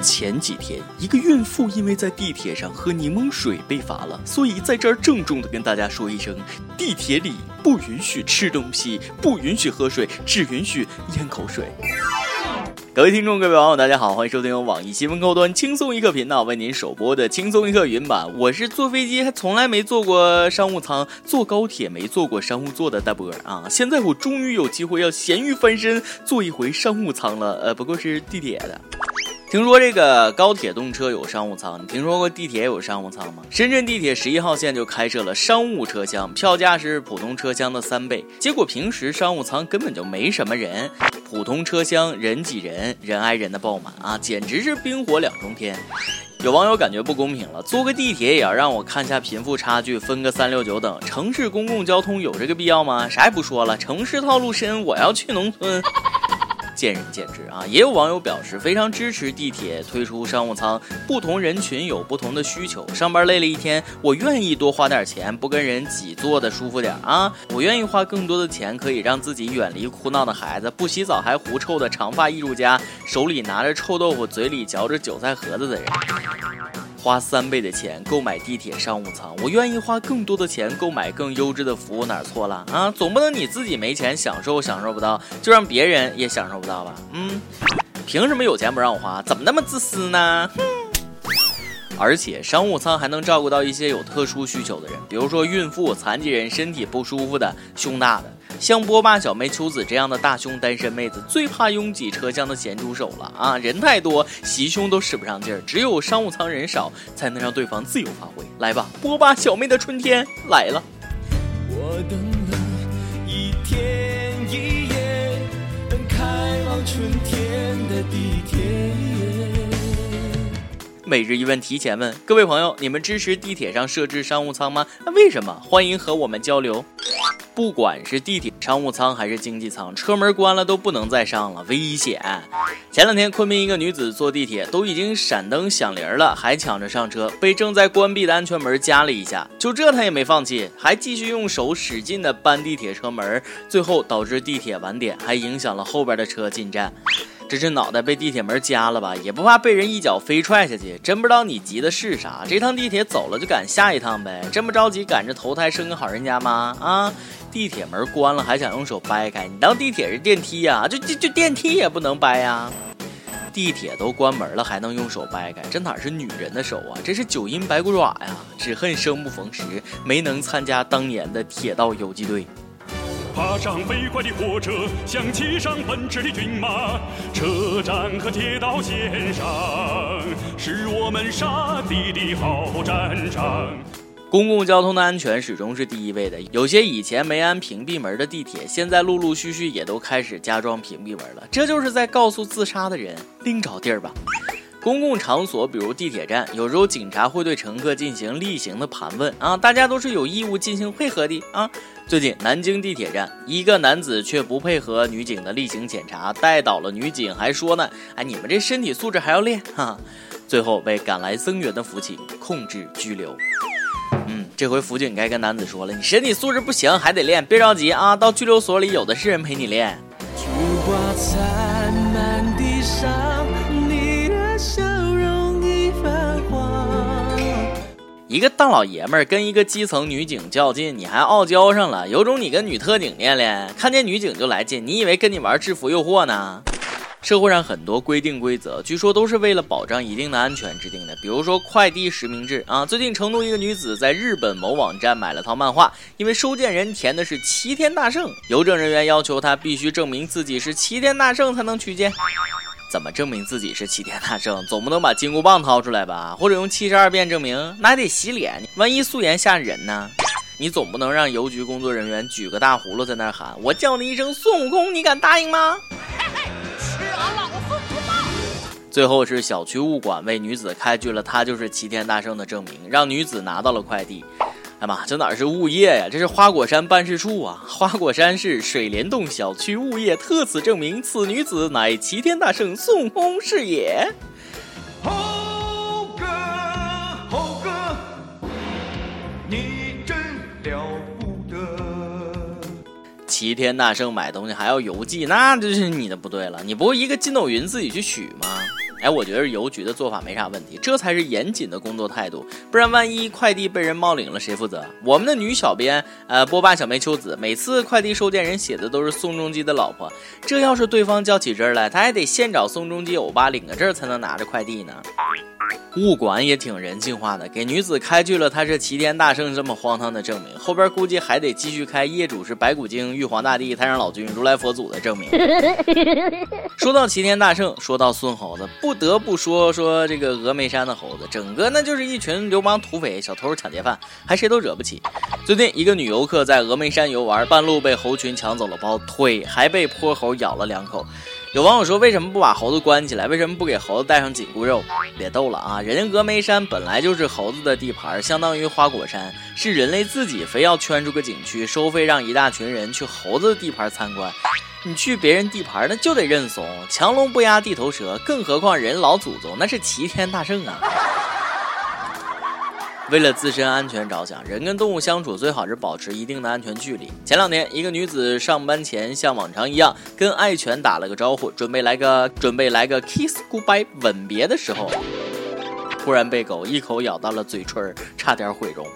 前几天，一个孕妇因为在地铁上喝柠檬水被罚了，所以在这儿郑重的跟大家说一声：地铁里不允许吃东西，不允许喝水，只允许咽口水。各位听众，各位网友，大家好，欢迎收听由网易新闻客户端轻松一刻频道为您首播的轻松一刻云版。我是坐飞机还从来没坐过商务舱，坐高铁没坐过商务座的大波儿啊！现在我终于有机会要咸鱼翻身，坐一回商务舱了，呃，不过是地铁的。听说这个高铁动车有商务舱，你听说过地铁有商务舱吗？深圳地铁十一号线就开设了商务车厢，票价是普通车厢的三倍。结果平时商务舱根本就没什么人。普通车厢人挤人，人挨人的爆满啊，简直是冰火两重天。有网友感觉不公平了，坐个地铁也要让我看下贫富差距，分个三六九等。城市公共交通有这个必要吗？啥也不说了，城市套路深，我要去农村。见仁见智啊，也有网友表示非常支持地铁推出商务舱，不同人群有不同的需求。上班累了一天，我愿意多花点钱，不跟人挤，坐的舒服点啊。我愿意花更多的钱，可以让自己远离哭闹的孩子，不洗澡还狐臭的长发艺术家，手里拿着臭豆腐，嘴里嚼着韭菜盒子的人。花三倍的钱购买地铁商务舱，我愿意花更多的钱购买更优质的服务，哪错了啊？总不能你自己没钱享受享受不到，就让别人也享受不到吧？嗯，凭什么有钱不让我花？怎么那么自私呢？哼！而且商务舱还能照顾到一些有特殊需求的人，比如说孕妇、残疾人、身体不舒服的、胸大的。像波霸小妹秋子这样的大胸单身妹子，最怕拥挤车厢的咸猪手了啊！人太多，袭胸都使不上劲儿，只有商务舱人少，才能让对方自由发挥。来吧，波霸小妹的春天来了。每日一问提前问，各位朋友，你们支持地铁上设置商务舱吗？那为什么？欢迎和我们交流。不管是地铁商务舱还是经济舱，车门关了都不能再上了，危险。前两天，昆明一个女子坐地铁，都已经闪灯响铃了，还抢着上车，被正在关闭的安全门夹了一下。就这，她也没放弃，还继续用手使劲的扳地铁车门，最后导致地铁晚点，还影响了后边的车进站。这是脑袋被地铁门夹了吧？也不怕被人一脚飞踹下去？真不知道你急的是啥？这趟地铁走了就赶下一趟呗？这么着急赶着投胎生个好人家吗？啊！地铁门关了还想用手掰开？你当地铁是电梯呀？就就就电梯也不能掰呀？地铁都关门了还能用手掰开？这哪是女人的手啊？这是九阴白骨爪呀！只恨生不逢时，没能参加当年的铁道游击队。爬上飞快的火车，像骑上奔驰的骏马，车站和铁道线上，是我们杀敌的好战场。公共交通的安全始终是第一位的。有些以前没安屏蔽门的地铁，现在陆陆续续也都开始加装屏蔽门了。这就是在告诉自杀的人，另找地儿吧。公共场所，比如地铁站，有时候警察会对乘客进行例行的盘问啊，大家都是有义务进行配合的啊。最近南京地铁站，一个男子却不配合女警的例行检查，带倒了女警，还说呢，哎，你们这身体素质还要练哈。最后被赶来增援的辅警控制拘留。嗯，这回辅警该跟男子说了，你身体素质不行，还得练，别着急啊，到拘留所里有的是人陪你练。一个大老爷们儿跟一个基层女警较劲，你还傲娇上了，有种你跟女特警练练，看见女警就来劲，你以为跟你玩制服诱惑呢？社会上很多规定规则，据说都是为了保障一定的安全制定的，比如说快递实名制啊。最近成都一个女子在日本某网站买了套漫画，因为收件人填的是齐天大圣，邮政人员要求她必须证明自己是齐天大圣才能取件。怎么证明自己是齐天大圣？总不能把金箍棒掏出来吧？或者用七十二变证明？那还得洗脸，万一素颜吓人呢？你总不能让邮局工作人员举个大葫芦在那喊：“我叫你一声孙悟空，你敢答应吗？”嘿嘿吃俺老孙不棒！最后是小区物管为女子开具了她就是齐天大圣的证明，让女子拿到了快递。哎妈，这哪是物业呀？这是花果山办事处啊！花果山市水帘洞小区物业特此证明，此女子乃齐天大圣孙悟空是也。猴哥，猴哥，你真了不得！齐天大圣买东西还要邮寄，那这是你的不对了。你不会一个筋斗云自己去取吗？哎，我觉得邮局的做法没啥问题，这才是严谨的工作态度。不然万一快递被人冒领了，谁负责？我们的女小编，呃，波霸小妹秋子，每次快递收件人写的都是宋仲基的老婆，这要是对方较起真来，他还得先找宋仲基欧巴领个证才能拿着快递呢。物管也挺人性化的，给女子开具了她是齐天大圣这么荒唐的证明，后边估计还得继续开业主是白骨精、玉皇大帝、太上老君、如来佛祖的证明。说到齐天大圣，说到孙猴子，不得不说说这个峨眉山的猴子，整个那就是一群流氓土匪、小偷、抢劫犯，还谁都惹不起。最近一个女游客在峨眉山游玩，半路被猴群抢走了包，腿还被泼猴咬了两口。有网友说：“为什么不把猴子关起来？为什么不给猴子带上紧箍咒？”别逗了啊！人家峨眉山本来就是猴子的地盘，相当于花果山，是人类自己非要圈出个景区，收费让一大群人去猴子的地盘参观。你去别人地盘，那就得认怂，强龙不压地头蛇，更何况人老祖宗那是齐天大圣啊！为了自身安全着想，人跟动物相处最好是保持一定的安全距离。前两天，一个女子上班前像往常一样跟爱犬打了个招呼，准备来个准备来个 kiss goodbye 吻别的时候，突然被狗一口咬到了嘴唇，差点毁容。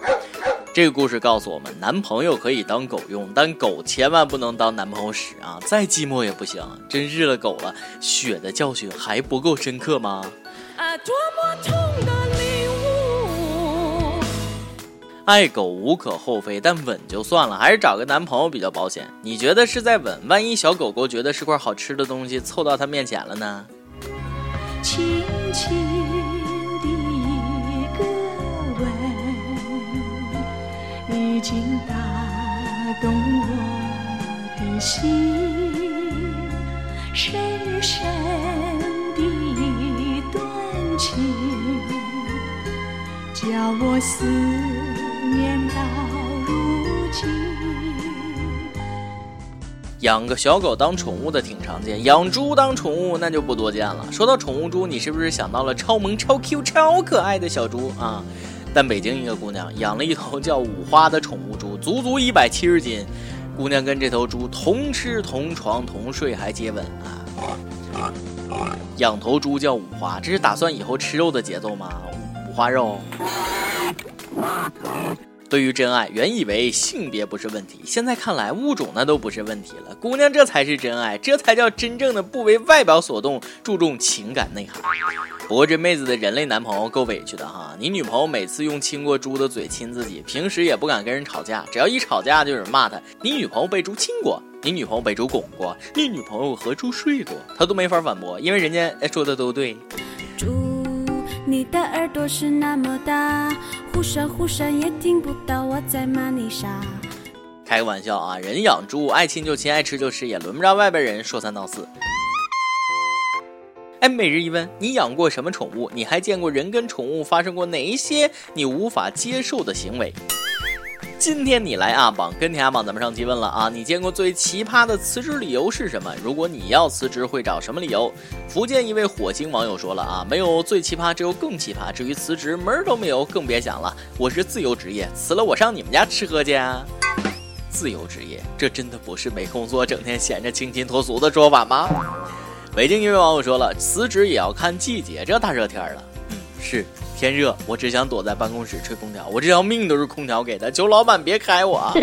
这个故事告诉我们，男朋友可以当狗用，但狗千万不能当男朋友使啊！再寂寞也不行，真日了狗了，血的教训还不够深刻吗？啊，多么痛的爱狗无可厚非，但吻就算了，还是找个男朋友比较保险。你觉得是在吻？万一小狗狗觉得是块好吃的东西，凑到他面前了呢？轻轻的一个吻，已经打动我的心，深深的一段情，叫我思。养个小狗当宠物的挺常见，养猪当宠物那就不多见了。说到宠物猪，你是不是想到了超萌、超 Q、超可爱的小猪啊？但北京一个姑娘养了一头叫五花的宠物猪，足足一百七十斤。姑娘跟这头猪同吃同床同睡还接吻啊！养头猪叫五花，这是打算以后吃肉的节奏吗？五花肉。对于真爱，原以为性别不是问题，现在看来物种那都不是问题了。姑娘，这才是真爱，这才叫真正的不为外表所动，注重情感内涵。不过这妹子的人类男朋友够委屈的哈，你女朋友每次用亲过猪的嘴亲自己，平时也不敢跟人吵架，只要一吵架就有人骂他。你女朋友被猪亲过，你女朋友被猪拱过，你女朋友和猪睡过，他都没法反驳，因为人家说的都对。你的耳朵是那么大，忽闪忽闪也听不到我在骂你傻。开个玩笑啊，人养猪爱亲就亲，爱吃就吃，也轮不着外边人说三道四。哎，每日一问，你养过什么宠物？你还见过人跟宠物发生过哪一些你无法接受的行为？今天你来阿榜跟帖阿榜，咱们上期问了啊，你见过最奇葩的辞职理由是什么？如果你要辞职，会找什么理由？福建一位火星网友说了啊，没有最奇葩，只有更奇葩。至于辞职，门儿都没有，更别想了。我是自由职业，辞了我上你们家吃喝去啊！自由职业，这真的不是没工作，整天闲着清新脱俗的说法吗？北京一位网友说了，辞职也要看季节，这大热天了，是。天热，我只想躲在办公室吹空调。我这条命都是空调给的，求老板别开我。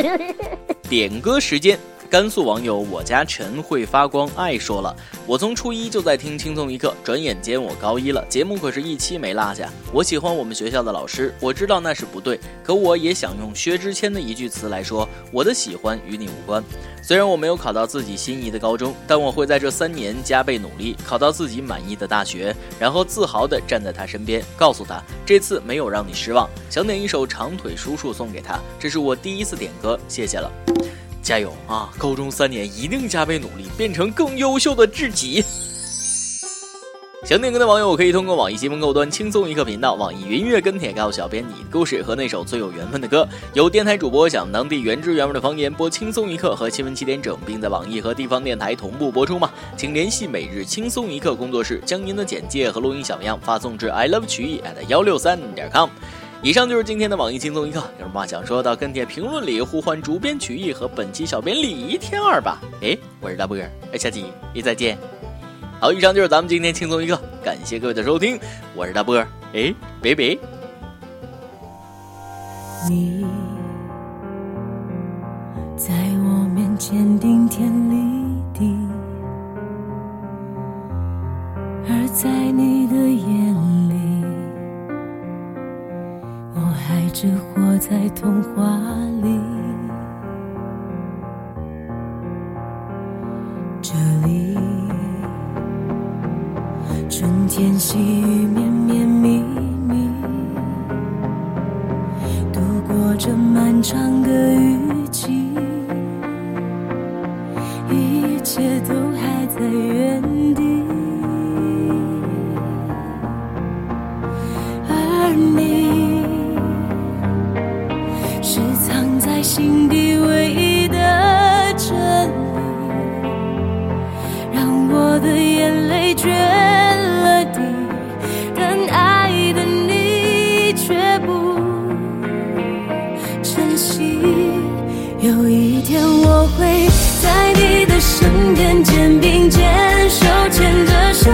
点歌时间。甘肃网友我家晨会发光爱说了，我从初一就在听轻松一刻，转眼间我高一了，节目可是一期没落下。我喜欢我们学校的老师，我知道那是不对，可我也想用薛之谦的一句词来说，我的喜欢与你无关。虽然我没有考到自己心仪的高中，但我会在这三年加倍努力，考到自己满意的大学，然后自豪地站在他身边，告诉他这次没有让你失望。想点一首长腿叔叔送给他，这是我第一次点歌，谢谢了。加油啊！高中三年一定加倍努力，变成更优秀的自己。想点歌的网友可以通过网易新闻客户端轻松一刻频道、网易云音乐跟帖告诉小编你的故事和那首最有缘分的歌。有电台主播想当地原汁原味的方言播轻松一刻和新闻七点整，并在网易和地方电台同步播出吗？请联系每日轻松一刻工作室，将您的简介和录音小样发送至 i love 曲艺 at 幺六三点 com。以上就是今天的网易轻松一刻，有什么话想说到跟帖评论里呼唤主编曲艺和本期小编李天二吧。哎，我是大波儿，下期一再见。好，以上就是咱们今天轻松一刻，感谢各位的收听，我是大波儿，哎，拜拜。你在我面前顶天立地，而在你的眼只活在童话里。这里，春天细雨绵绵密密，度过这漫长的珍惜。有一天我会在你的身边，肩并肩，手牵着手，